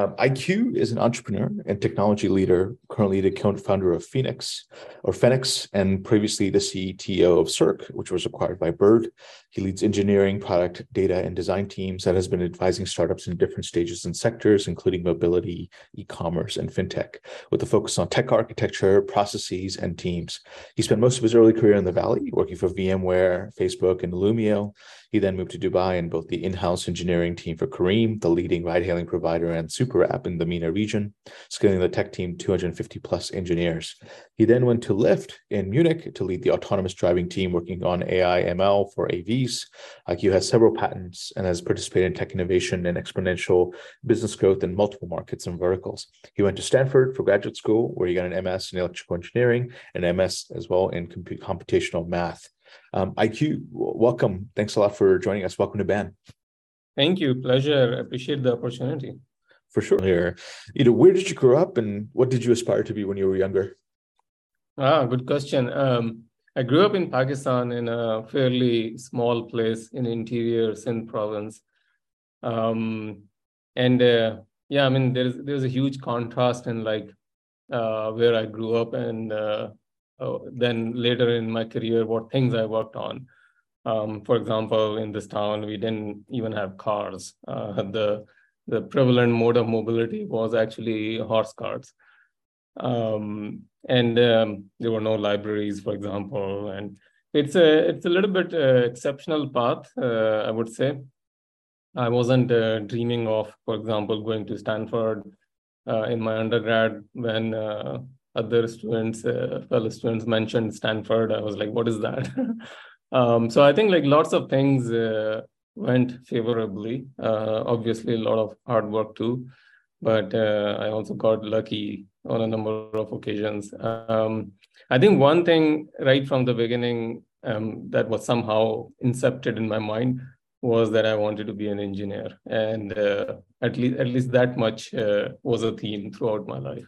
Um, IQ is an entrepreneur and technology leader, currently the co-founder of Fenix or Phoenix, and previously the CTO of Circ, which was acquired by Bird. He leads engineering, product, data, and design teams that has been advising startups in different stages and sectors, including mobility, e-commerce, and fintech, with a focus on tech architecture, processes, and teams. He spent most of his early career in the Valley, working for VMware, Facebook, and Illumio. He then moved to Dubai and built the in-house engineering team for Careem, the leading ride-hailing provider and super app in the MENA region, scaling the tech team 250 plus engineers. He then went to Lyft in Munich to lead the autonomous driving team working on AI ML for AVs. IQ has several patents and has participated in tech innovation and exponential business growth in multiple markets and verticals. He went to Stanford for graduate school, where he got an MS in electrical engineering and MS as well in computational math. Um, IQ, welcome. Thanks a lot for joining us. Welcome to BAN. Thank you. Pleasure. Appreciate the opportunity. For sure. Here, you know, where did you grow up, and what did you aspire to be when you were younger? Ah, good question. Um, I grew up in Pakistan in a fairly small place in interior Sindh province, um, and uh, yeah, I mean, there's there's a huge contrast in like uh, where I grew up and uh, uh, then later in my career, what things I worked on. Um, for example, in this town, we didn't even have cars. Uh, the the prevalent mode of mobility was actually horse carts, um, and um, there were no libraries, for example. And it's a it's a little bit uh, exceptional path, uh, I would say. I wasn't uh, dreaming of, for example, going to Stanford uh, in my undergrad when other students, uh, fellow students mentioned Stanford. I was like, what is that? um, so I think like lots of things uh, went favorably. Uh, obviously, a lot of hard work too, but uh, I also got lucky on a number of occasions. Um, I think one thing right from the beginning um, that was somehow incepted in my mind was that I wanted to be an engineer, and uh, at least at least that much uh, was a theme throughout my life.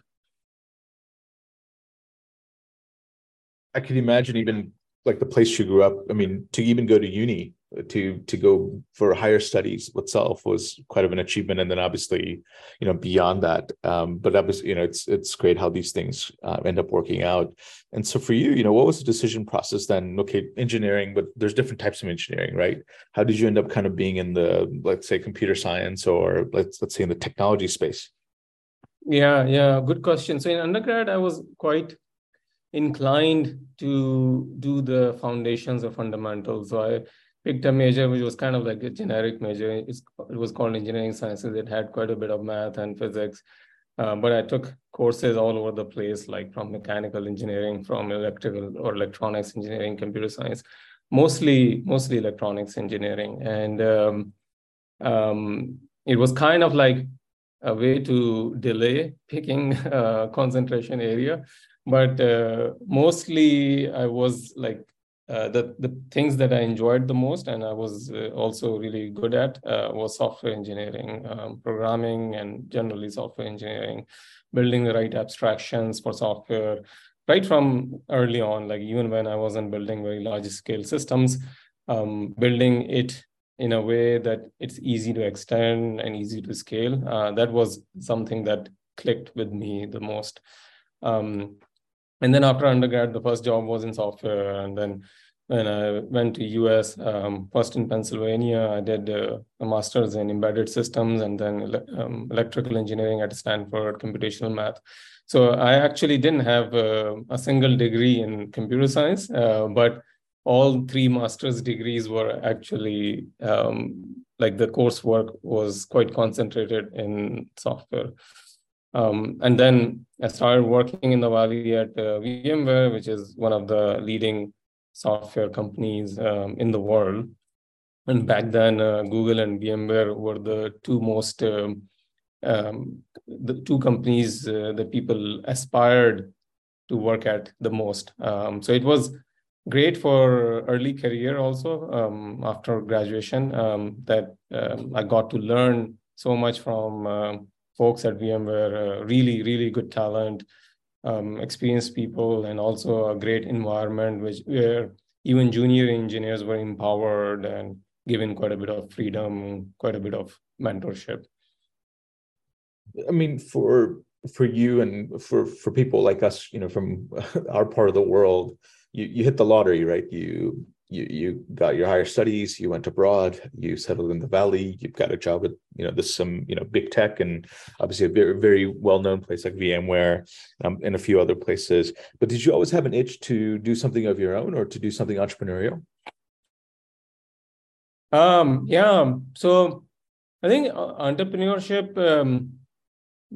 I could imagine even like the place you grew up. I mean, to even go to uni, to to go for higher studies itself was quite of an achievement. And then obviously, you know, beyond that, um, but obviously, you know, it's it's great how these things uh, end up working out. And so for you, you know, what was the decision process then? Okay, engineering, but there's different types of engineering, right? How did you end up kind of being in the let's say computer science or let's let's say in the technology space? Yeah, yeah, good question. So in undergrad, I was quite inclined to do the foundations or fundamentals. So I picked a major which was kind of like a generic major. It's, it was called engineering sciences. It had quite a bit of math and physics. Uh, but I took courses all over the place, like from mechanical engineering, from electrical or electronics engineering, computer science, mostly mostly electronics engineering, and um, um, it was kind of like a way to delay picking uh, concentration area but uh, mostly I was like uh, the the things that I enjoyed the most, and I was uh, also really good at uh, was software engineering, um, programming, and generally software engineering, building the right abstractions for software. Right from early on, like even when I wasn't building very large scale systems, um, building it in a way that it's easy to extend and easy to scale. Uh, that was something that clicked with me the most. Um, and then after undergrad, the first job was in software. And then when I went to US, um, first in Pennsylvania, I did uh, a master's in embedded systems and then um, electrical engineering at Stanford, computational math. So I actually didn't have uh, a single degree in computer science, uh, but all three master's degrees were actually um, like the coursework was quite concentrated in software. Um, and then I started working in the Valley at uh, VMware, which is one of the leading software companies um, in the world. And back then, uh, Google and VMware were the two most um, um the two companies uh, that people aspired to work at the most. Um, so it was great for early career also um, after graduation that I got to learn so much from folks at VMware, uh, really, really good talent, um, experienced people, and also a great environment which where even junior engineers were empowered and given quite a bit of freedom, quite a bit of mentorship. I mean, for for you and for for people like us, you know, from our part of the world, you you hit the lottery, right? You you you got your higher studies, you went abroad, you settled in the valley, you've got a job at you know this some you know big tech and obviously a very very well known place like VMware um, and a few other places. But did you always have an itch to do something of your own or to do something entrepreneurial? Um, yeah, so I think uh, entrepreneurship, um,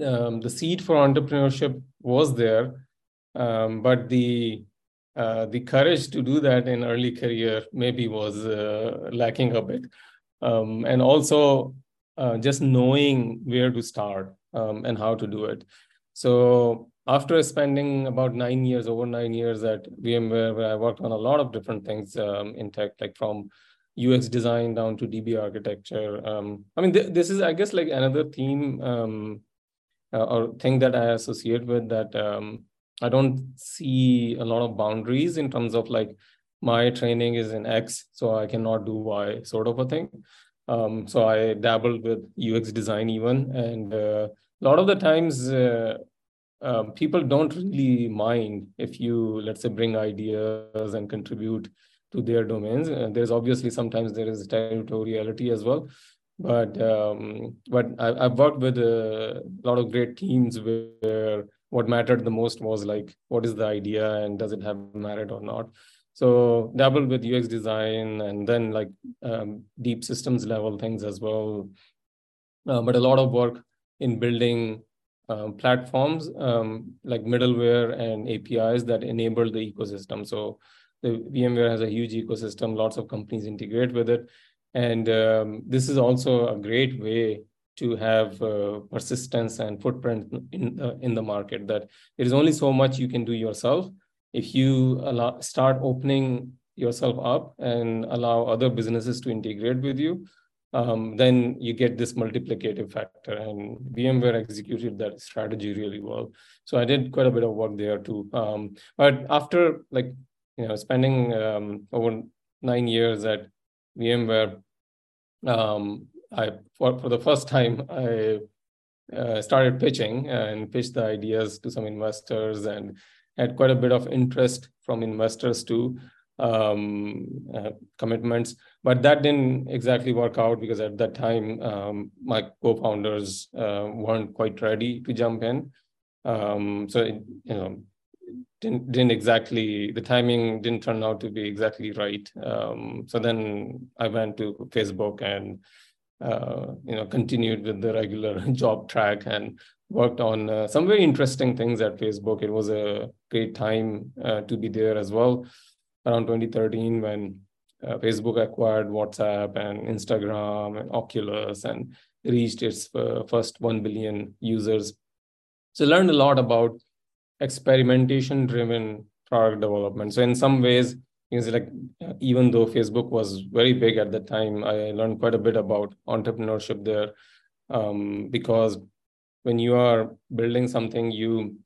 um, the seed for entrepreneurship was there, um, but the uh, the courage to do that in early career maybe was uh, lacking a bit, um, and also uh, just knowing where to start um, and how to do it. So after spending about nine years, over nine years at VMware, where I worked on a lot of different things um, in tech, like from UX design down to DB architecture. Um, I mean, th- this is, I guess, like another theme um, uh, or thing that I associate with that um, I don't see a lot of boundaries in terms of like my training is in X, so I cannot do Y sort of a thing. Um, so I dabbled with UX design even, and uh, a lot of the times uh, um, people don't really mind if you, let's say, bring ideas and contribute to their domains. Uh, there's obviously sometimes there is territoriality as well, but um, but I, have worked with a lot of great teams where what mattered the most was like what is the idea and does it have merit or not. So dabbled with UX design and then like um, deep systems level things as well, uh, but a lot of work in building um, platforms um, like middleware and APIs that enable the ecosystem. So the VMware has a huge ecosystem, lots of companies integrate with it. And um, this is also a great way to have uh, persistence and footprint in, uh, in the market that there is only so much you can do yourself. If you allow, start opening yourself up and allow other businesses to integrate with you, um, then you get this multiplicative factor. And VMware executed that strategy really well. So I did quite a bit of work there too. Um, but after like you know, spending um, over nine years at VMware, um, I for, for the first time I uh, started pitching and pitched the ideas to some investors and had quite a bit of interest from investors too um, uh, commitments but that didn't exactly work out because at that time um, my co-founders uh, weren't quite ready to jump in um, so it, you know didn't didn't exactly the timing didn't turn out to be exactly right. Um, so then I went to Facebook and uh, you know continued with the regular job track and worked on uh, some very interesting things at Facebook. It was a great time uh, to be there as well. Around 2013, when uh, Facebook acquired WhatsApp and Instagram and Oculus and reached its uh, first 1 billion users. So learned a lot about experimentation driven product development. So in some ways, it's like even though Facebook was very big at the time, I learned quite a bit about entrepreneurship there um, because when you are building something, you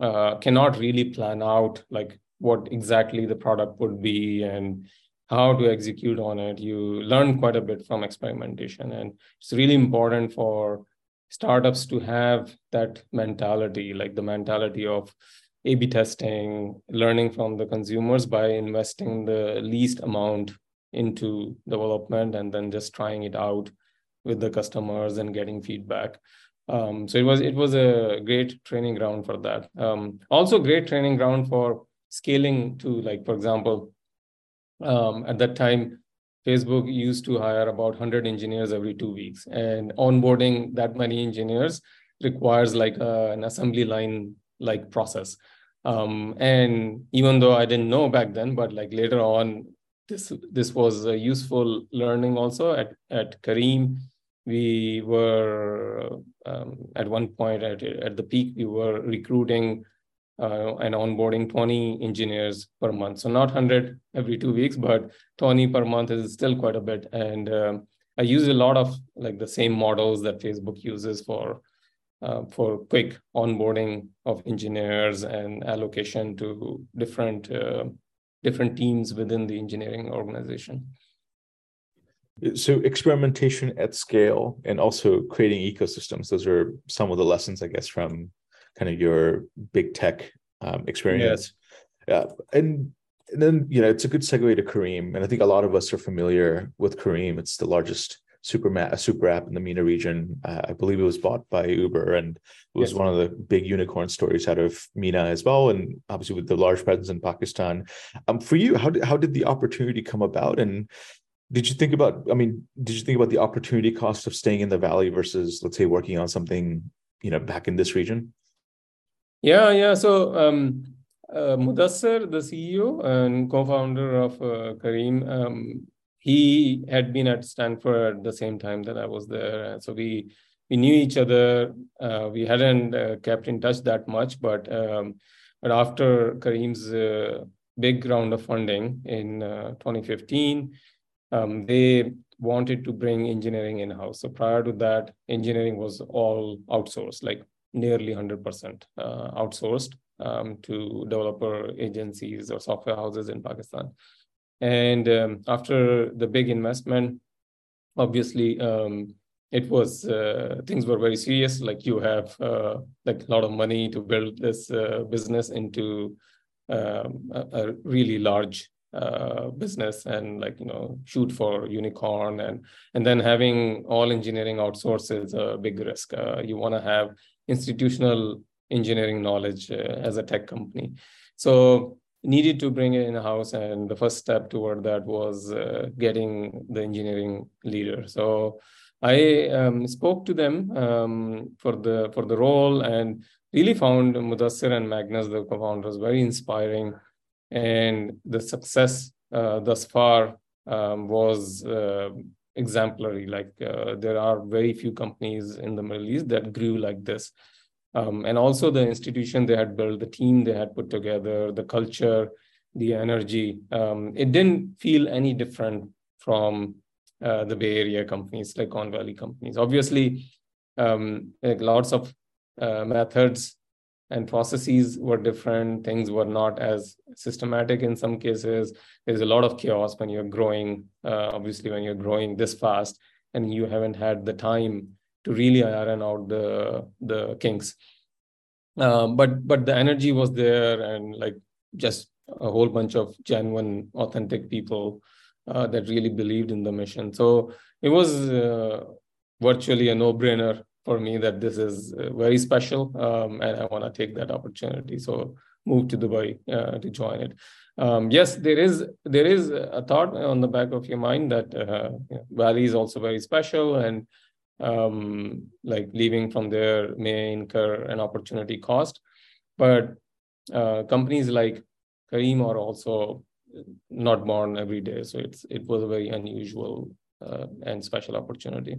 uh, cannot really plan out like what exactly the product would be and how to execute on it. You learn quite a bit from experimentation, and it's really important for startups to have that mentality, like the mentality of A/B testing, learning from the consumers by investing the least amount into development and then just trying it out with the customers and getting feedback. Um, so it was it was a great training ground for that. Um, also, great training ground for scaling to like, for example, um, at that time Facebook used to hire about 100 engineers every two weeks, and onboarding that many engineers requires like a, an assembly line like process. Um, and even though I didn't know back then, but like later on, this this was a useful learning also at at Careem. We were um, at one point at at the peak, we were recruiting uh, and onboarding 20 engineers per month. So not 100 every two weeks, but 20 per month is still quite a bit. And um, I use a lot of like the same models that Facebook uses for uh, for quick onboarding of engineers and allocation to different uh, different teams within the engineering organization. So experimentation at scale and also creating ecosystems. Those are some of the lessons, I guess, from kind of your big tech um, experience. Yes. Yeah, and, and then you know it's a good segue to Careem, and I think a lot of us are familiar with Careem. It's the largest super ma- super app in the MENA region. Uh, I believe it was bought by Uber, and it was yes. one of the big unicorn stories out of MENA as well, and obviously with the large presence in Pakistan. Um, for you, how did how did the opportunity come about, and did you think about i mean did you think about the opportunity cost of staying in the valley versus let's say working on something you know back in this region yeah yeah so um uh, Mudassir, the CEO and co-founder of uh, Careem, um, he had been at Stanford at the same time that I was there. So we we knew each other. Uh, we hadn't uh, kept in touch that much, but um, but after Careem's uh, big round of funding in uh, 2015, um, they wanted to bring engineering in house. So prior to that, engineering was all outsourced, like nearly 100% uh, outsourced um, to developer agencies or software houses in Pakistan. And um, after the big investment, obviously, um, it was uh, things were very serious. Like you have uh, like a lot of money to build this uh, business into um, a, a, really large uh, business and like you know shoot for unicorn and and then having all engineering outsourced is a big risk uh, you want to have institutional engineering knowledge uh, as a tech company so needed to bring it in house and the first step toward that was uh, getting the engineering leader so i um, spoke to them um, for the for the role and really found mudassir and magnus the co-founders very inspiring and the success uh, thus far um, was uh, exemplary. Like uh, there are very few companies in the Middle East that grew like this. Um, and also the institution they had built, the team they had put together, the culture, the energy. Um, it didn't feel any different from uh, the Bay Area companies, Silicon Valley companies. Obviously, um, like lots of uh, methods and processes were different things were not as systematic in some cases there's a lot of chaos when you're growing uh, obviously when you're growing this fast and you haven't had the time to really iron out the the kinks um, but but the energy was there and like just a whole bunch of genuine authentic people uh, that really believed in the mission so it was uh, virtually a no-brainer for me that this is uh, very special um, and I want to take that opportunity. So move to Dubai uh, to join it. Um, yes, there is there is a thought on the back of your mind that uh, Valley is also very special and um, like leaving from there may incur an opportunity cost. But uh, companies like Careem are also not born every day. So it's it was a very unusual uh, and special opportunity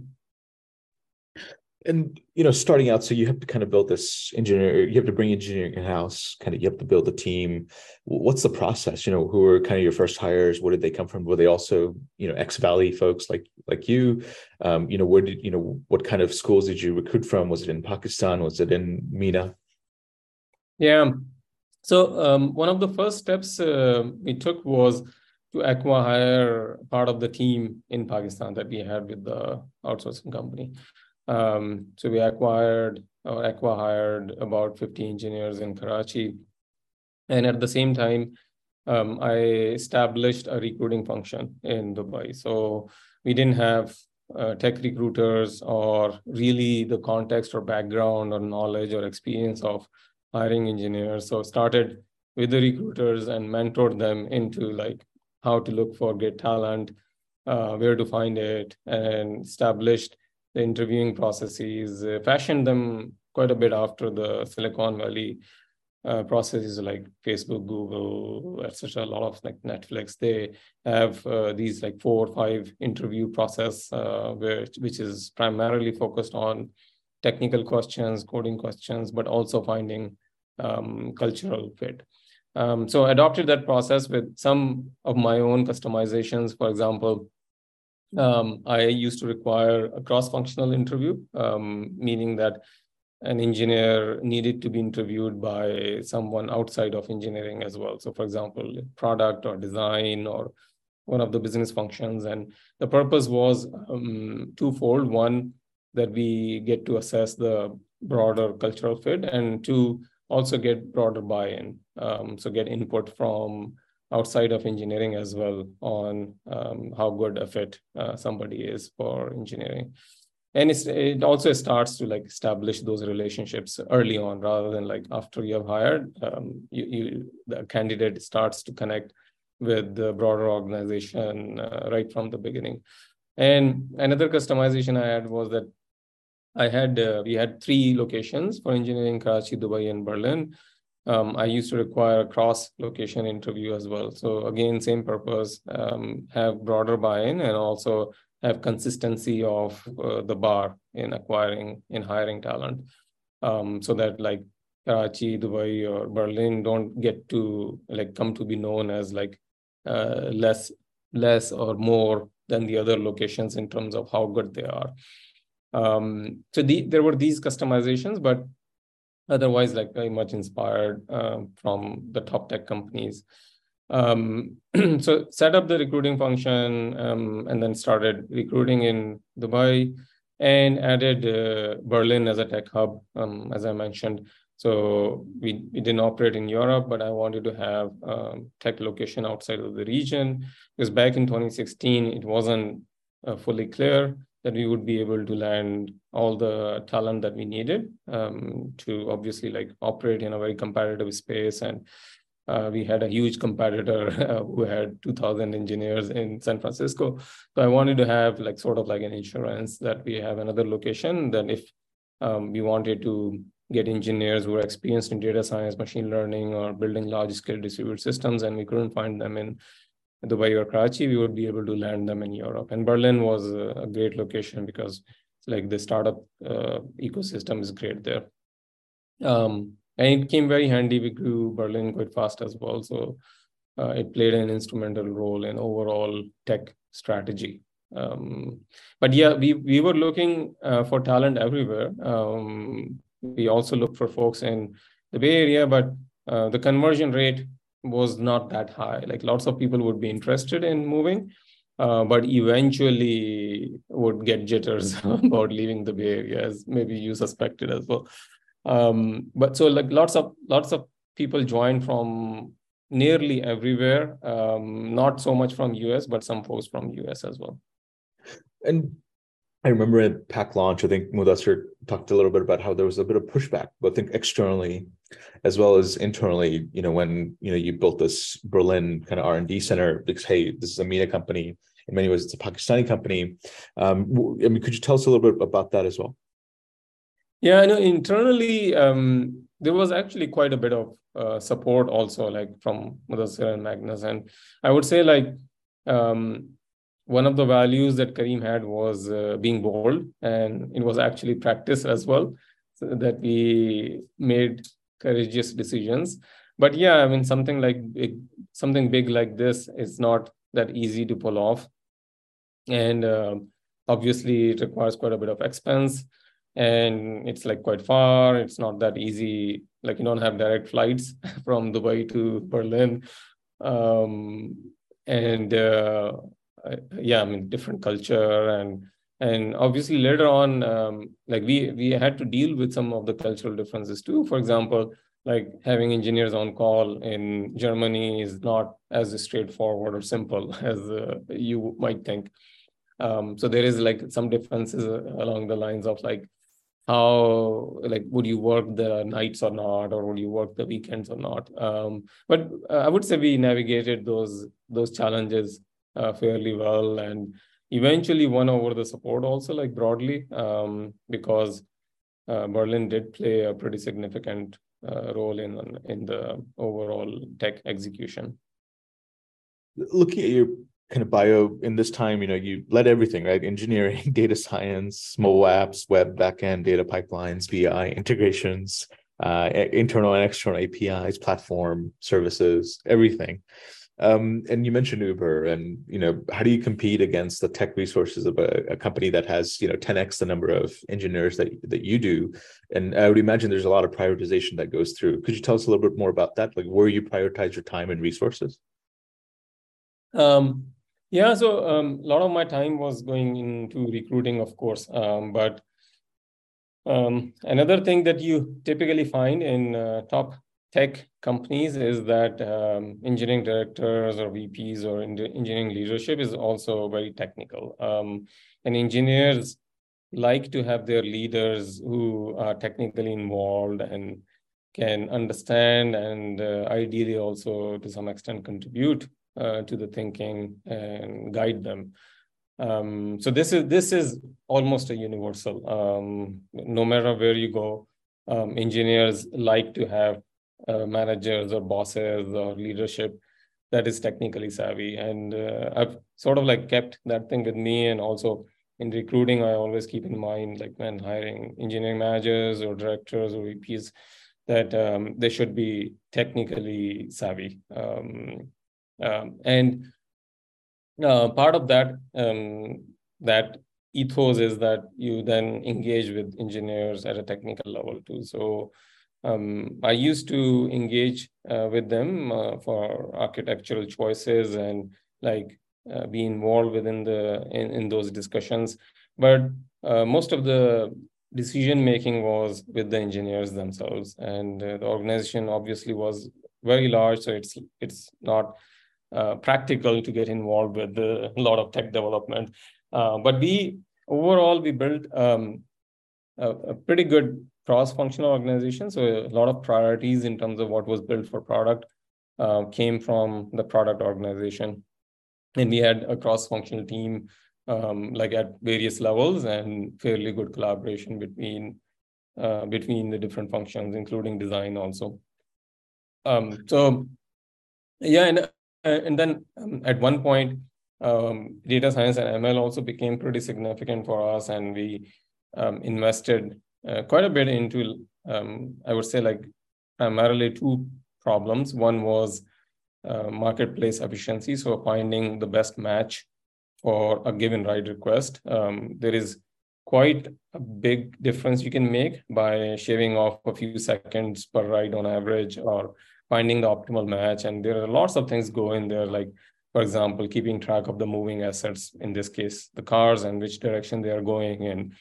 and you know starting out so you have to kind of build this engineer you have to bring engineering in house kind of you have to build a team. What's the process? You know who are kind of your first hires? Where did they come from? Were they also you know ex valley folks like like you? Um, you know where did you know what kind of schools did you recruit from? Was it in pakistan? Was it in MENA? Yeah. So um, one of the first steps uh, we took was to acquire part of the team in pakistan that we had with the outsourcing company um, so we acquired or acquired about 50 engineers in Karachi. And at the same time, um, I established a recruiting function in Dubai. So we didn't have uh, tech recruiters or really the context or background or knowledge or experience of hiring engineers. So started with the recruiters and mentored them into like how to look for great talent, uh, where to find it, and established the interviewing processes, uh, fashioned them quite a bit after the Silicon Valley uh, processes like Facebook, Google, etc. A lot of like Netflix, they have uh, these like four or five interview process, uh, which which is primarily focused on technical questions, coding questions, but also finding um, cultural fit. Um, so adopted that process with some of my own customizations. For example, um, I used to require a cross-functional interview, um, meaning that an engineer needed to be interviewed by someone outside of engineering as well. So, for example, product or design or one of the business functions. And the purpose was um, twofold. One, that we get to assess the broader cultural fit, and two, also get broader buy-in. Um, so get input from outside of engineering as well on um, how good a fit uh, somebody is for engineering. And it also starts to like establish those relationships early on rather than like after you have hired um, you, you the candidate starts to connect with the broader organization uh, right from the beginning. And another customization i had was that i had uh, we had three locations for engineering karachi dubai and berlin um, I used to require a cross location interview as well. So again, same purpose, um, have broader buy-in and also have consistency of uh, the bar in acquiring in hiring talent um, so that like karachi dubai or berlin don't get to like come to be known as like uh, less less or more than the other locations in terms of how good they are um, so the, there were these customizations but otherwise like very much inspired uh, from the top tech companies um, so set up the recruiting function um, and then started recruiting in Dubai and added uh, Berlin as a tech hub, um, as I mentioned. So we, we didn't operate in Europe, but I wanted to have um, tech location outside of the region because back in 2016, it wasn't uh, fully clear that we would be able to land all the talent that we needed um, to obviously like operate in a very competitive space. And uh, we had a huge competitor uh, who had 2000 engineers in san francisco. So i wanted to have like sort of like an insurance that we have another location. That if um, we wanted to get engineers who are experienced in data science machine learning or building large scale distributed systems and we couldn't find them in dubai or karachi we would be able to land them in europe and berlin was a, great location because like the startup uh, ecosystem is great there um, and it came very handy. We grew Berlin quite fast as well, so uh, it played an instrumental role in overall tech strategy. Um, but yeah, we we were looking uh, for talent everywhere. Um, we also looked for folks in the Bay Area, but uh, the conversion rate was not that high. Like lots of people would be interested in moving, uh, but eventually would get jitters about leaving the Bay Area, as maybe you suspected as well. Um, but so like lots of lots of people joined from nearly everywhere. Um, not so much from US, but some folks from US as well. And I remember at Pack launch, I think Mudassir talked a little bit about how there was a bit of pushback, but I think externally as well as internally, you know, when you know you built this Berlin kind of R and D center, because hey, this is a MENA company. In many ways, it's a Pakistani company. Um, I mean, could you tell us a little bit about that as well? Yeah, I know internally um, there was actually quite a bit of uh, support also, like from Mudassir and Magnus. And I would say like um, one of the values that Careem had was uh, being bold, and it was actually practice as well, so that we made courageous decisions. But yeah, I mean something like something big like this is not that easy to pull off, and uh, obviously it requires quite a bit of expense and it's like quite far. It's not that easy. Like you don't have direct flights from dubai to berlin. Um, and uh, yeah i mean different culture and and obviously later on um, like we we had to deal with some of the cultural differences too. For example like having engineers on call in germany is not as straightforward or simple as uh, you might think. Um, so there is like some differences along the lines of like how like would you work the nights or not or would you work the weekends or not? Um, but uh, i would say we navigated those those challenges uh, fairly well and eventually won over the support also like broadly um, because uh, berlin did play a pretty significant uh, role in in the overall tech execution looking at your kind of bio in this time, you know, you led everything, right? Engineering, data science, mobile apps, web backend, data pipelines, BI integrations, uh, internal and external APIs, platform services, everything. Um, and you mentioned Uber, and you know, how do you compete against the tech resources of a, a, company that has you know 10x the number of engineers that that you do? And I would imagine there's a lot of prioritization that goes through. Could you tell us a little bit more about that? Like where you prioritize your time and resources? Um, Yeah, so um, a lot of my time was going into recruiting, of course. Um, but um, another thing that you typically find in uh, top tech companies is that um, engineering directors or VPs or engineering leadership is also very technical. Um, and engineers like to have their leaders who are technically involved and can understand and uh, ideally also to some extent contribute uh, to the thinking and guide them. Um, so this is this is almost a universal. Um, no matter where you go, um, engineers like to have uh, managers or bosses or leadership that is technically savvy, and uh, I've sort of like kept that thing with me. And also in recruiting, I always keep in mind like when hiring engineering managers or directors or VPs that um, they should be technically savvy. Um, um, and uh, part of that um, that ethos is that you then engage with engineers at a technical level too. So um, I used to engage uh, with them uh, for architectural choices and like uh, be involved within the in, in those discussions. But uh, most of the decision making was with the engineers themselves, and uh, the organization obviously was very large, so it's it's not uh, practical to get involved with a lot of tech development. But we overall we built um, a, a, pretty good cross-functional organization. So a lot of priorities in terms of what was built for product uh, came from the product organization, and we had a cross-functional team um, like at various levels and fairly good collaboration between uh, between the different functions, including design also. Um, so yeah, and uh, and then um, at one point, um, data science and ML also became pretty significant for us, and we um, invested uh, quite a bit into, um, I would say, like primarily two problems. One was uh, marketplace efficiency, so finding the best match for a given ride request. Um, there is quite a big difference you can make by shaving off a few seconds per ride on average or finding the optimal match. And there are lots of things go in there, like, for example, keeping track of the moving assets, in this case, the cars and which direction they are going, and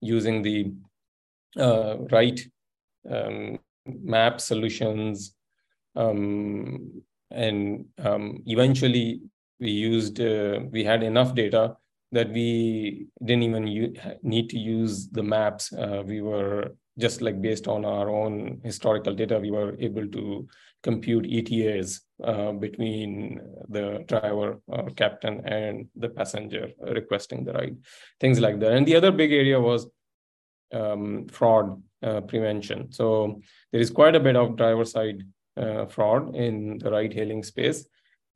using the uh, right um, map solutions. Um, and um, eventually, we used, uh, we had enough data that we didn't even need to use the maps. Uh, we were just like based on our own historical data, we were able to compute ETAs uh, between the driver or captain and the passenger requesting the ride, things like that. And the other big area was um, fraud uh, prevention. So there is quite a bit of driver side uh, fraud in the ride hailing space.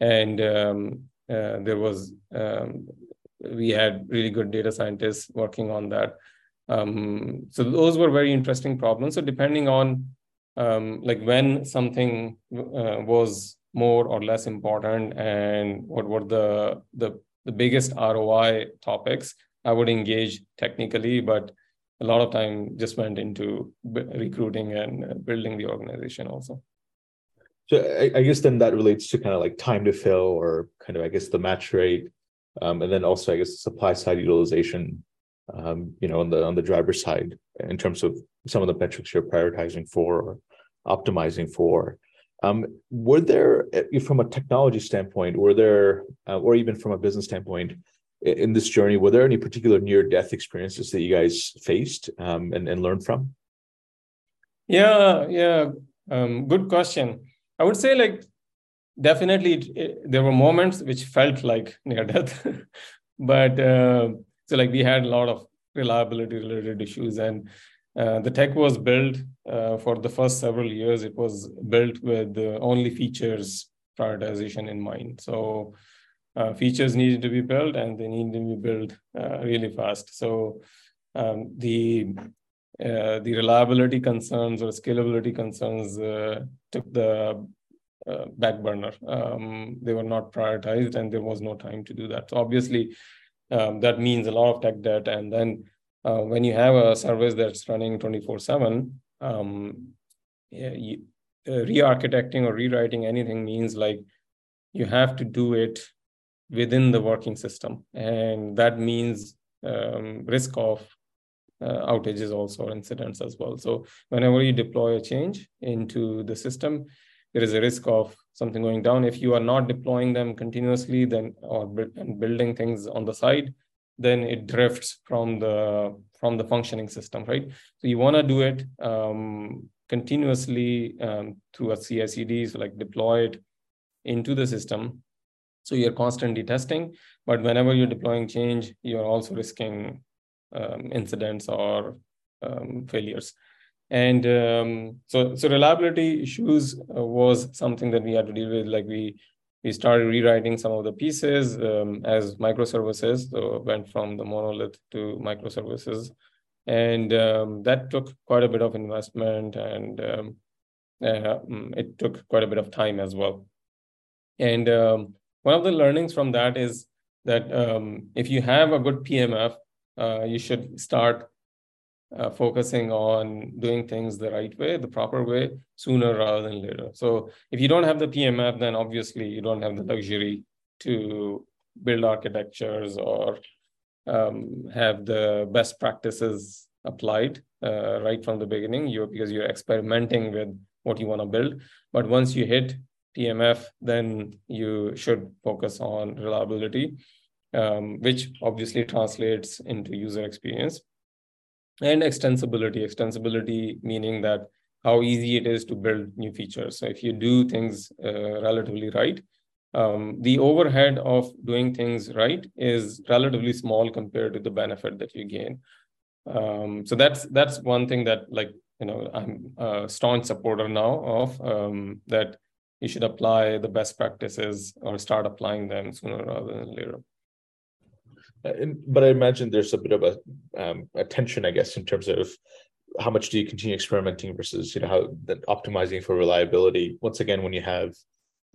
And um, uh, there was, um, we had really good data scientists working on that. Um, so those were very interesting problems. So depending on um, like when something uh, was more or less important and what were the, the the biggest ROI topics, I would engage technically, but a lot of time just went into recruiting and building the organization also. So I, I, guess then that relates to kind of like time to fill or kind of I guess the match rate, um, and then also I guess the supply side utilization, um, you know, on the on the driver side in terms of some of the metrics you're prioritizing for or optimizing for. Um, were there, eh, from a technology standpoint, were there, uh, or even from a business standpoint, in this journey, were there any particular near-death experiences that you guys faced um, and, and learned from? Yeah, yeah, um, good question. I would say like definitely it, it, there were moments which felt like near death, but uh, so like we had a lot of reliability related issues and uh, the tech was built uh, for the first several years. It was built with only features prioritization in mind. So uh, features needed to be built, and they needed to be built uh, really fast. So um, the the reliability concerns or scalability concerns took the back burner. Um, they were not prioritized, and there was no time to do that. So obviously, um, that means a lot of tech debt, and then uh, when you have a service that's running 24 7 um, you, uh, re-architecting or rewriting anything means like you have to do it within the working system. And that means um, risk of uh, outages also or incidents as well. So whenever you deploy a change into the system, there is a risk of something going down. If you are not deploying them continuously, then or and building things on the side, then it drifts from the from the functioning system, right? So you want to do it um, continuously um, through a CI/CD, so like deploy it into the system. So you're constantly testing, but whenever you're deploying change, you're also risking um, incidents or um, failures. And um, so, so reliability issues uh, was something that we had to deal with. Like we we started rewriting some of the pieces um, as microservices. So went from the monolith to microservices, and um, that took quite a bit of investment, and um, uh, mm, it took quite a bit of time as well. And um, one of the learnings from that is that um, if you have a good PMF, uh, you should start uh, focusing on doing things the right way, the proper way, sooner rather than later. So if you don't have the PMF, then obviously you don't have the luxury to build architectures or um, have the best practices applied uh, right from the beginning. You because you're experimenting with what you want to build. But once you hit PMF, then you should focus on reliability, um, which obviously translates into user experience and extensibility. Extensibility meaning that how easy it is to build new features. So if you do things uh, relatively right, um, the overhead of doing things right is relatively small compared to the benefit that you gain. Um, so that's that's one thing that like you know I'm a staunch supporter now of um, that you should apply the best practices or start applying them sooner rather than later. Uh, but I imagine there's a bit of a, um, a tension, I guess, in terms of how much do you continue experimenting versus you know how optimizing for reliability. Once again, when you have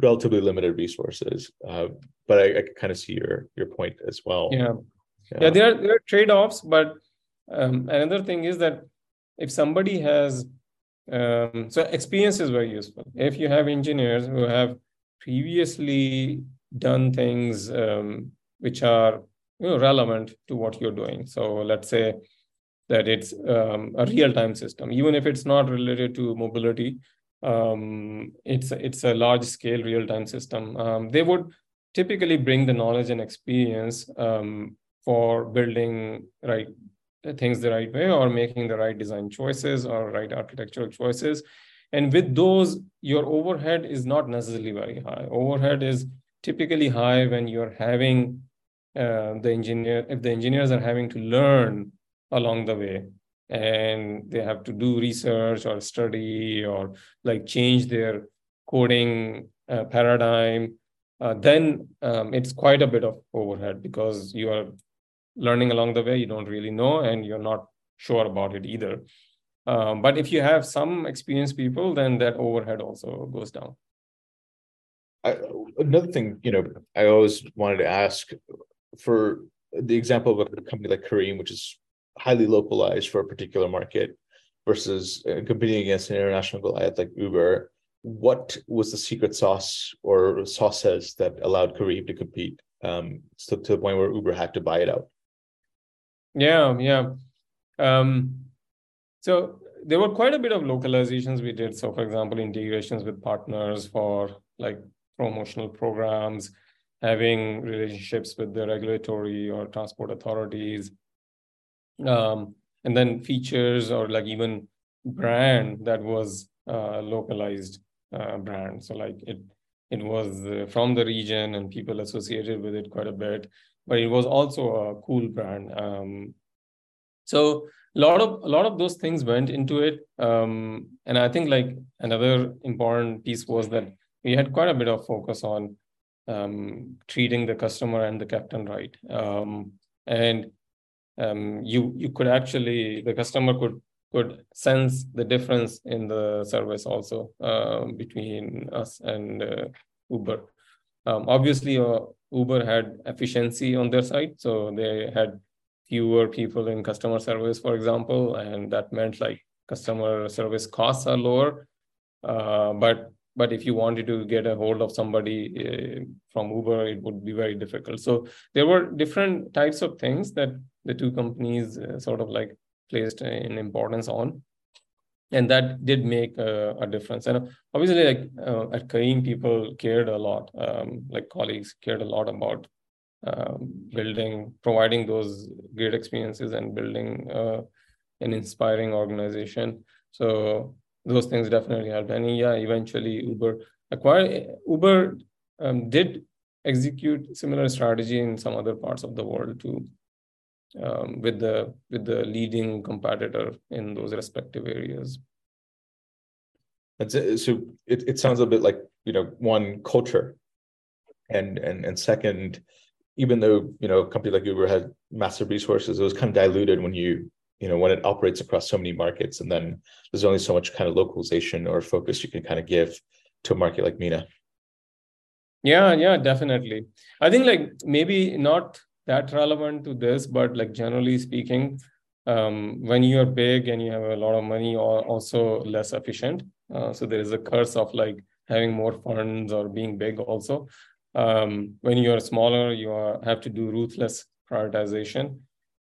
relatively limited resources, uh, but I, I kind of see your your point as well. Yeah, yeah, yeah there are there are trade offs, but um, another thing is that if somebody has um, so experience is very useful. If you have engineers who have previously done things um, which are you know, relevant to what you're doing. So let's say that it's um, a real-time system, even if it's not related to mobility. Um, it's it's a large-scale real-time system. Um, they would typically bring the knowledge and experience um, for building right things the right way or making the right design choices or right architectural choices. And with those, your overhead is not necessarily very high. Overhead is typically high when you're having uh, the engineer if the engineers are having to learn along the way and they have to do research or study or like change their coding uh, paradigm uh, then um, it's quite a bit of overhead because you are learning along the way you don't really know and you're not sure about it either. Um, but if you have some experienced people then that overhead also goes down. I, another thing you know i always wanted to ask for the example of a company like Careem, which is highly localized for a particular market, versus uh, competing against an international Goliath like Uber, what was the secret sauce or sauces that allowed Careem to compete um, to, to the point where Uber had to buy it out? Yeah, yeah. Um, so there were quite a bit of localizations we did. So, for example, integrations with partners for like promotional programs, having relationships with the regulatory or transport authorities, um, and then features or like even brand that was uh, localized uh, brand. So like it it was uh, from the region and people associated with it quite a bit, but it was also a cool brand. Um, so a lot of a lot of those things went into it, um, and I think like another important piece was that we had quite a bit of focus on um, treating the customer and the captain right. Um, and um, you you could actually the customer could could sense the difference in the service also uh, between us and uh, Uber. Um, obviously, uh, Uber had efficiency on their side, so they had fewer people in customer service, for example, and that meant like customer service costs are lower. Uh, but but if you wanted to get a hold of somebody uh, from Uber, it would be very difficult. So there were different types of things that the two companies uh, sort of like placed in importance on. And that did make a, a difference. And obviously, like uh, at Careem, people cared a lot. Um, like colleagues cared a lot about um, building, providing those great experiences and building uh, an inspiring organization. So those things definitely helped And yeah, eventually Uber acquired Uber um, did execute similar strategy in some other parts of the world too, um, with the with the leading competitor in those respective areas. That's it. So it, it sounds a bit like you know one culture, and and and second, even though you know a company like Uber had massive resources, it was kind of diluted when you you know when it operates across so many markets and then there's only so much kind of localization or focus you can kind of give to a market like MENA yeah yeah definitely i think like maybe not that relevant to this but like generally speaking um, when you're big and you have a lot of money you're also less efficient. Uh, so there is a curse of like having more funds or being big also. Um, when you're smaller you are, have to do ruthless prioritization.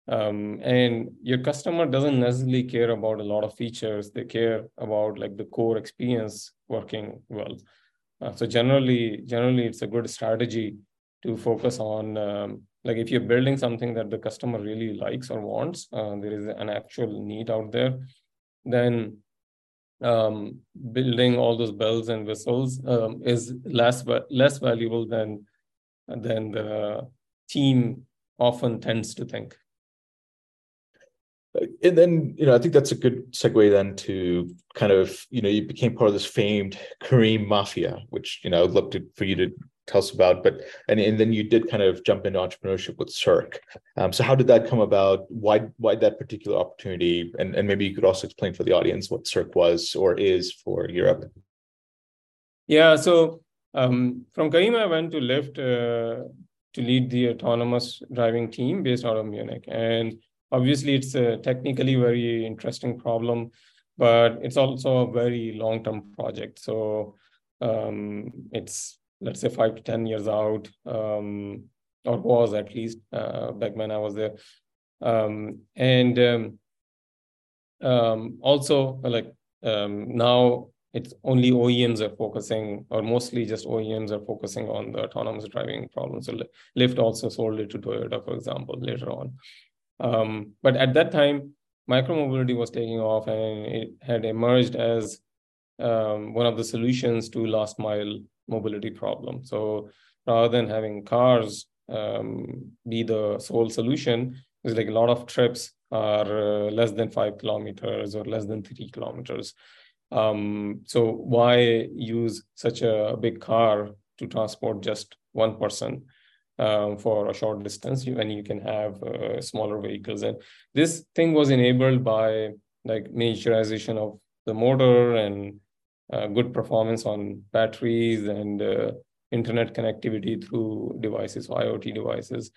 Um, and your customer doesn't necessarily care about a lot of features. They care about like the core experience working well. Uh, so generally generally it's a good strategy to focus on um, like if you're building something that the customer really likes or wants uh, there is an actual need out there then um, building all those bells and whistles um, is less less valuable than than the team often tends to think. And then you know i think that's a good segue then to kind of you know you became part of this famed Careem mafia which you know i'd love to for you to tell us about but and, and then you did kind of jump into entrepreneurship with circ um, so how did that come about? Why why that particular opportunity? And, and maybe you could also explain for the audience what circ was or is for europe. Yeah so um, from Careem i went to lyft uh, to lead the autonomous driving team based out of munich. And obviously it's a technically very interesting problem but it's also a very long-term project. So um, it's let's say five to ten years out um, or was at least uh, back when i was there um, and um, um, also like um, now it's only OEMs are focusing, or mostly just OEMs are focusing on the autonomous driving problem. So Lyft also sold it to Toyota, for example, later on. But at that time, micromobility was taking off and it had emerged as um, one of the solutions to last mile mobility problem. So rather than having cars um, be the sole solution, it's like a lot of trips are uh, less than five kilometers or less than three kilometers. Um, so why use such a big car to transport just one person? um, for a short distance when you can have uh, smaller vehicles. And this thing was enabled by like miniaturization of the motor and good performance on batteries and uh, internet connectivity through devices, IoT devices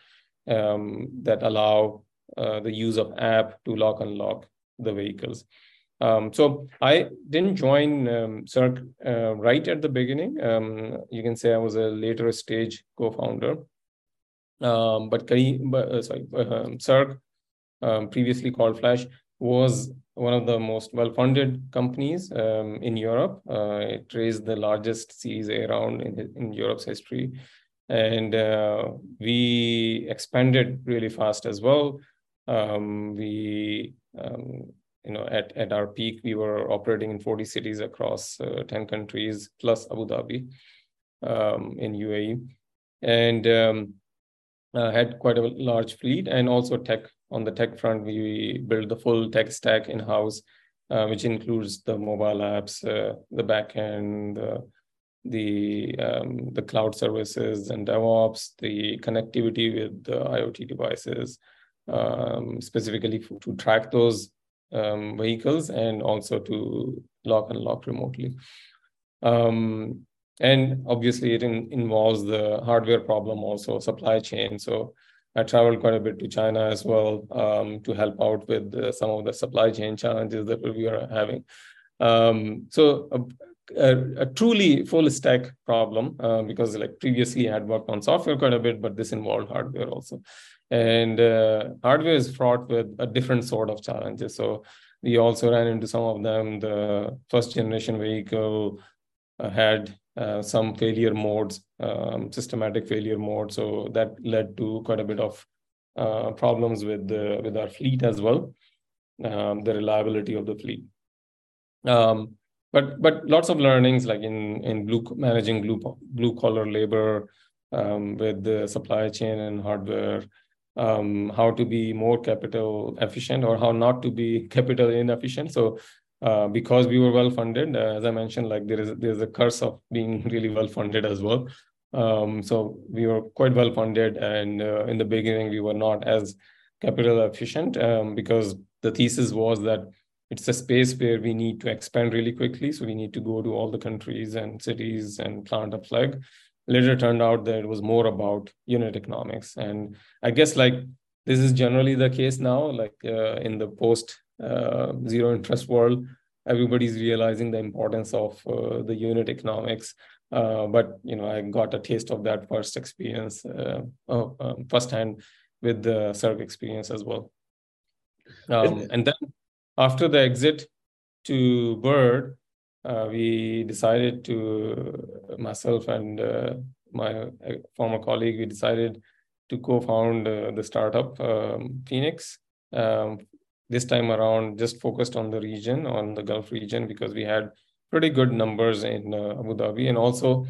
um, that allow uh, the use of app to lock and lock the vehicles. Um, so I didn't join um, Circ uh, right at the beginning. Um, you can say I was a later stage co-founder. Um, but Careem, uh, sorry, uh, Circ, um, previously called Flash, was one of the most well-funded companies um, in Europe. Uh, it raised the largest Series A round in, in Europe's history. And uh, we expanded really fast as well. Um, we, um, you know, at, at our peak, we were operating in 40 cities across uh, 10 countries, plus Abu Dhabi um, in UAE. And um, uh, had quite a large fleet and also tech on the tech front we build the full tech stack in house uh, which includes the mobile apps uh, the backend the the um, the cloud services and DevOps, the connectivity with the IoT devices, um, specifically to track those um, vehicles and also to lock and lock remotely. Um, and obviously it in, involves the hardware problem also supply chain so i traveled quite a bit to china as well um, to help out with uh, some of the supply chain challenges that we are having um, so uh, a, a, truly full stack problem uh, because like previously I had worked on software quite a bit, but this involved hardware also. And uh, hardware is fraught with a different sort of challenges. So we also ran into some of them. The first generation vehicle uh, had uh, some failure modes, um, systematic failure mode. So that led to quite a bit of uh, problems with the, with our fleet as well, um, the reliability of the fleet. Um, but but lots of learnings like in in blue managing blue blue collar labor um, with the supply chain and hardware um, how to be more capital efficient or how not to be capital inefficient so uh, because we were well funded uh, as i mentioned like there is there's a curse of being really well funded as well um, so we were quite well funded and uh, in the beginning we were not as capital efficient um, because the thesis was that it's a space where we need to expand really quickly. So we need to go to all the countries and cities and plant a flag. Later turned out that it was more about unit economics. And I guess like this is generally the case now, like uh, in the post uh, zero interest world, everybody's realizing the importance of uh, the unit economics. Uh, but you know, I got a taste of that first experience, uh, um, firsthand with the Circ experience as well. Um, and then after the exit to Bird, uh, we decided to myself and uh, my former colleague we decided to co-found uh, the startup um, Fenix. Um, this time around, just focused on the region, on the Gulf region, because we had pretty good numbers in uh, Abu Dhabi, and also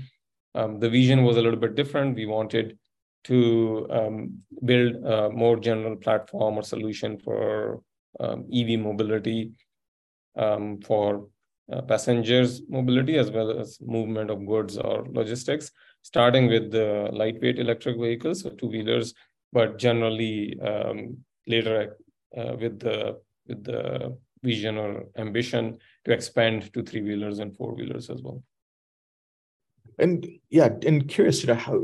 um, the vision was a little bit different. We wanted to um, build a more general platform or solution for um, EV mobility um, for uh, passengers mobility as well as movement of goods or logistics, starting with the lightweight electric vehicles, so two wheelers, but generally um, later Uh, with the with the vision or ambition to expand to three wheelers and four wheelers as well. And yeah, and curious, you know, how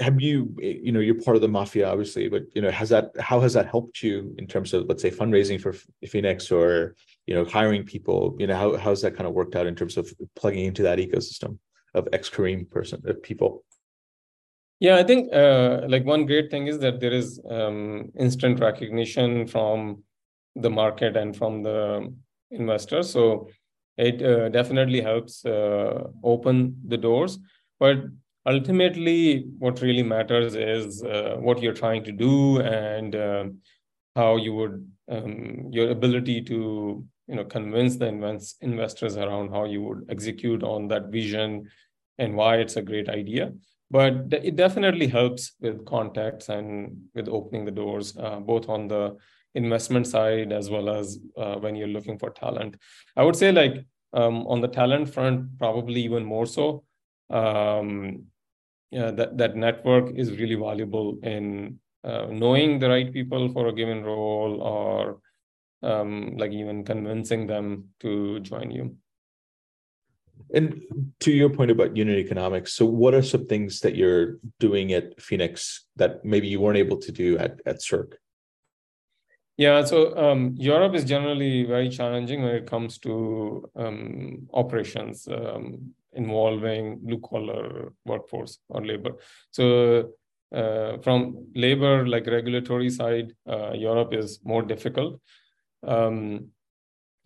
have you you know you're part of the mafia obviously but you know has that how has that helped you in terms of let's say fundraising for Fenix or you know hiring people you know how how's that kind of worked out in terms of plugging into that ecosystem of ex-careem person of people yeah i think uh, like one great thing is that there is um, instant recognition from the market and from the investors. So it uh, definitely helps uh, open the doors. But ultimately what really matters is uh, what you're trying to do and uh, how you would um, your ability to you know convince the invest- investors around how you would execute on that vision and why it's a great idea but it definitely helps with contacts and with opening the doors uh, both on the investment side as well as uh, when you're looking for talent i would say like um, on the talent front probably even more so um, yeah, that, that network is really valuable in uh, knowing the right people for a given role or um, like even convincing them to join you. And to your point about unit economics, so what are some things that you're doing at Fenix that maybe you weren't able to do at, at Circ? Yeah, so um, Europe is generally very challenging when it comes to um, operations. Um, involving blue collar workforce or labor. So uh, from labor like regulatory side, uh, Europe is more difficult. Um,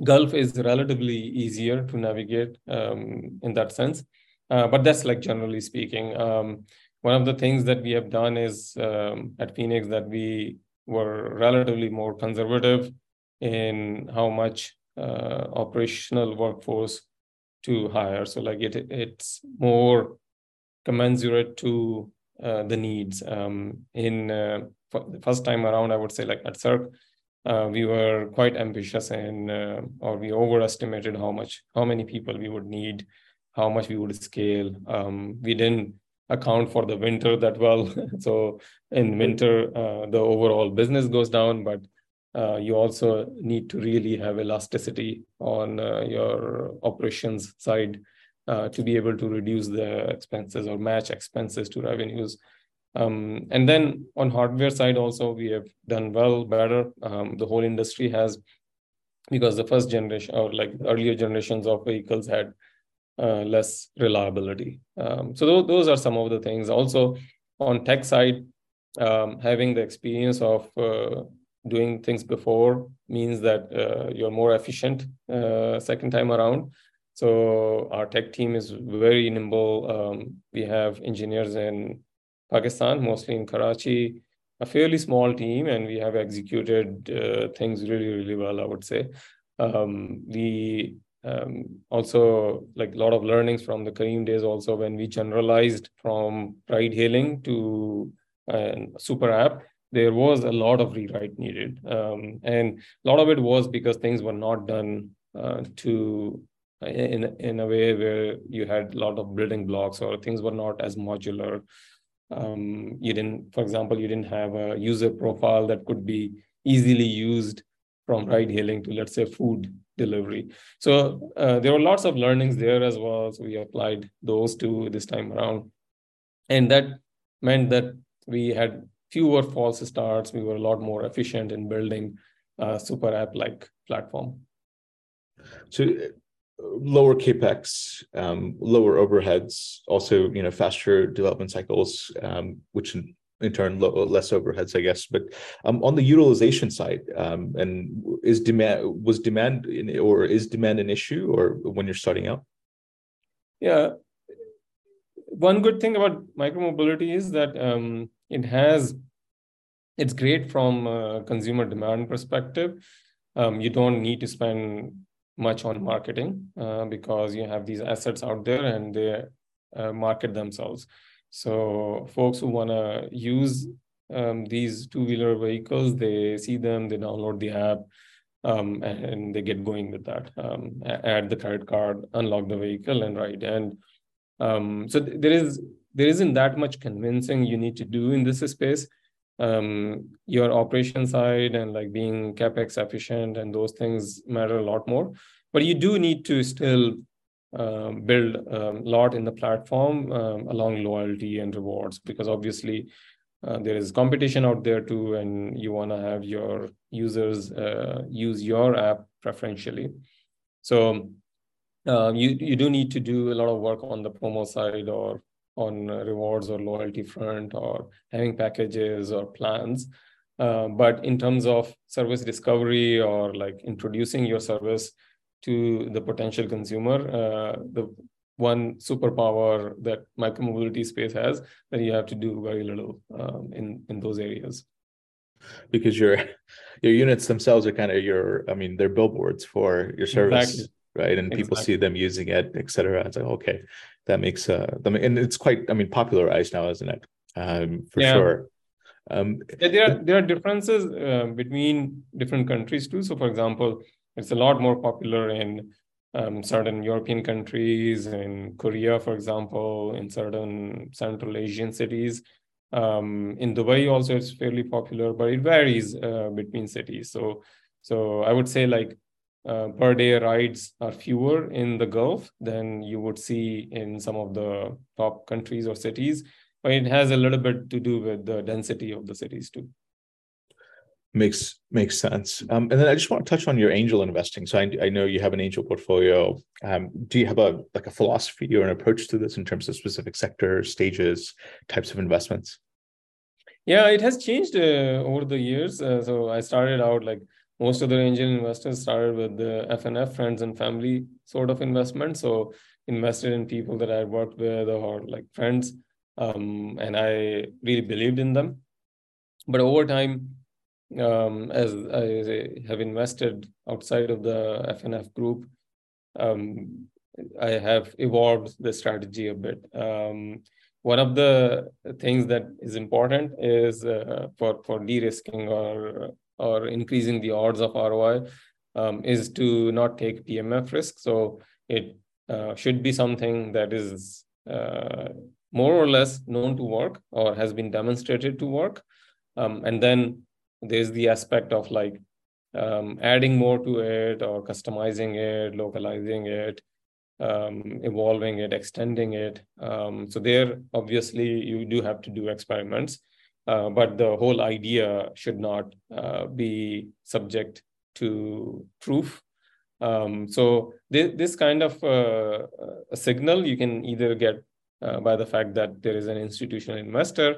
Gulf is relatively easier to navigate um, in that sense, uh, but that's like generally speaking. Um, one of the things that we have done is um, at Fenix that we were relatively more conservative in how much uh, operational workforce to hire. So like it it's more commensurate to uh, the needs. Um, in uh, the first time around, I would say like at Circ, uh, we were quite ambitious and uh, or we overestimated how much how many people we would need, how much we would scale. Um, we didn't account for the winter that well. so in winter, uh, the overall business goes down, but uh, you also need to really have elasticity on uh, your operations side uh, to be able to reduce the expenses or match expenses to revenues. Um, and then on hardware side also we have done well better. Um, the whole industry has because the first generation or like earlier generations of vehicles had uh, less reliability. Um, so those, those are some of the things. Also, on tech side, um, having the experience of uh, doing things before means that uh, you're more efficient uh, second time around. So our tech team is very nimble. Um, we have engineers in Pakistan, mostly in Karachi, a fairly small team, and we have executed uh, things really, really well. I would say. Um, we um, also like a lot of learnings from the Careem days. Also, when we generalized from ride hailing to a super app, there was a lot of rewrite needed, um, and a lot of it was because things were not done uh, to in in a way where you had a lot of building blocks or things were not as modular. Um, you didn't, for example, you didn't have a user profile that could be easily used from ride hailing to let's say food delivery. So uh, there were lots of learnings there as well. So we applied those to this time around, and that meant that we had fewer false starts. We were a lot more efficient in building a super app like platform. So lower capex, um, lower overheads, also you know faster development cycles, um, which in, in turn lo- less overheads, I guess. But um, on the utilization side, um, and is demand was demand in, or is demand an issue, or when you're starting out? Yeah, one good thing about micromobility is that um, it has it's great from a consumer demand perspective. Um, you don't need to spend much on marketing uh, because you have these assets out there and they uh, market themselves. So folks who want to use um, these two-wheeler vehicles, they see them, they download the app, um, and, they get going with that. Um, add the credit card, unlock the vehicle, and ride. And um, so th- there is there isn't that much convincing you need to do in this space. Um, your operation side and like being capex efficient and those things matter a lot more. But you do need to still um, build a lot in the platform um, along loyalty and rewards because obviously uh, there is competition out there too, and you want to have your users uh, use your app preferentially. So uh, you you do need to do a lot of work on the promo side or on rewards or loyalty front or having packages or plans. Uh, but in terms of service discovery or like introducing your service to the potential consumer, uh, the one superpower that micromobility space has that you have to do very little um, in in those areas. Because your your units themselves are kind of your i mean they're billboards for your service. Exactly right? And exactly. people see them using it, et cetera. It's like, okay, that makes uh, and it's quite, I mean, popularized now, isn't it? Um, for yeah. sure. Um, yeah, there are there are differences uh, between different countries too. So, for example, it's a lot more popular in um, certain European countries, in Korea, for example, in certain Central Asian cities. Um, in Dubai, also, it's fairly popular, but it varies uh, between cities. So, so I would say like uh, per day rides are fewer in the Gulf than you would see in some of the top countries or cities. But it has a little bit to do with the density of the cities too. Makes makes sense. Um, and then I just want to touch on your angel investing. So I, I know you have an angel portfolio. Um, do you have a like a philosophy or an approach to this in terms of specific sectors, stages, types of investments? Yeah, it has changed uh, over the years. Uh, so I started out like most of the angel investors started with the FNF friends and family sort of investment. So invested in people that I worked with or like friends, um, and I really believed in them. But over time, um, as I have invested outside of the FNF group, um, I have evolved the strategy a bit. Um, one of the things that is important is uh, for for de-risking or or increasing the odds of ROI um, is to not take PMF risk. So it uh, should be something that is uh, more or less known to work or has been demonstrated to work. Um, and then there's the aspect of like um, adding more to it or customizing it, localizing it, um, evolving it, extending it. Um, so there, obviously, you do have to do experiments. Uh, but the whole idea should not uh, be subject to proof. Um, so this, this kind of uh, a signal you can either get uh, by the fact that there is an institutional investor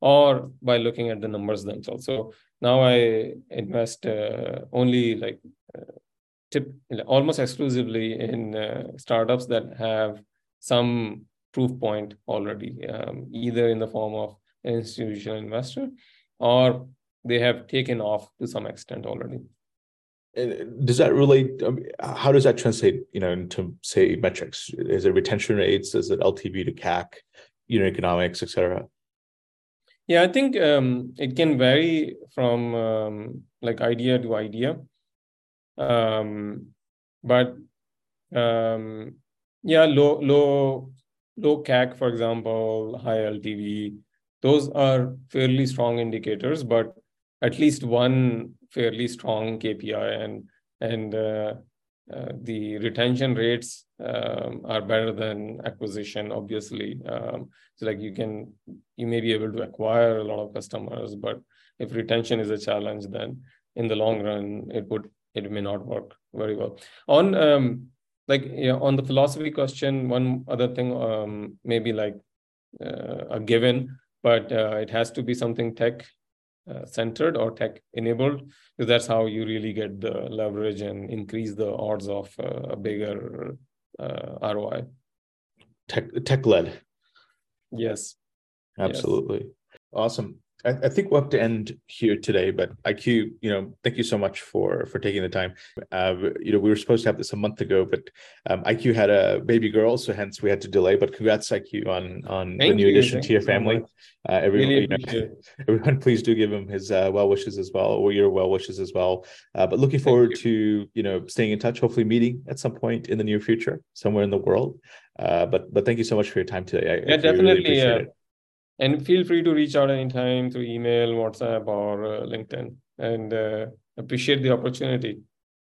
or by looking at the numbers themselves. So now I invest uh, only like tip almost exclusively in startups that have some proof point already, um, either in the form of an institutional investor or they have taken off to some extent already. And does that relate? Um, how does that translate, you know, into say metrics? Is it retention rates? Is it LTV to CAC, unit economics, etc. Yeah, I think um, it can vary from um, like idea to idea. Um, but um, yeah, low low low CAC, for example, high LTV, those are fairly strong indicators. But at least one fairly strong KPI, and and uh, uh, the retention rates um, are better than acquisition. Obviously, um, so like you can you may be able to acquire a lot of customers, but if retention is a challenge, then in the long run it would it may not work very well. On um, like on the philosophy question, one other thing um, maybe like uh, a given, but uh, it has to be something tech uh, centered or tech enabled because that's how you really get the leverage and increase the odds of uh, a bigger uh, ROI. Tech tech led. Yes. Absolutely. Yes. Awesome. I, I, think we'll have to end here today, but IQ, you know, thank you so much for for taking the time. Uh, you know, we were supposed to have this a month ago, but um, IQ had a baby girl, so hence we had to delay. But congrats, IQ, on on thank the new you. addition thank to your family. Uh, everyone, really you know, everyone, please do give him his uh, well wishes as well, or your well wishes as well. Uh, but looking forward to you know staying in touch, hopefully meeting at some point in the near future, somewhere in the world. Uh, but but thank you so much for your time today. I, yeah, I definitely. Really and feel free to reach out anytime through email, WhatsApp, or uh, LinkedIn. And uh, appreciate the opportunity.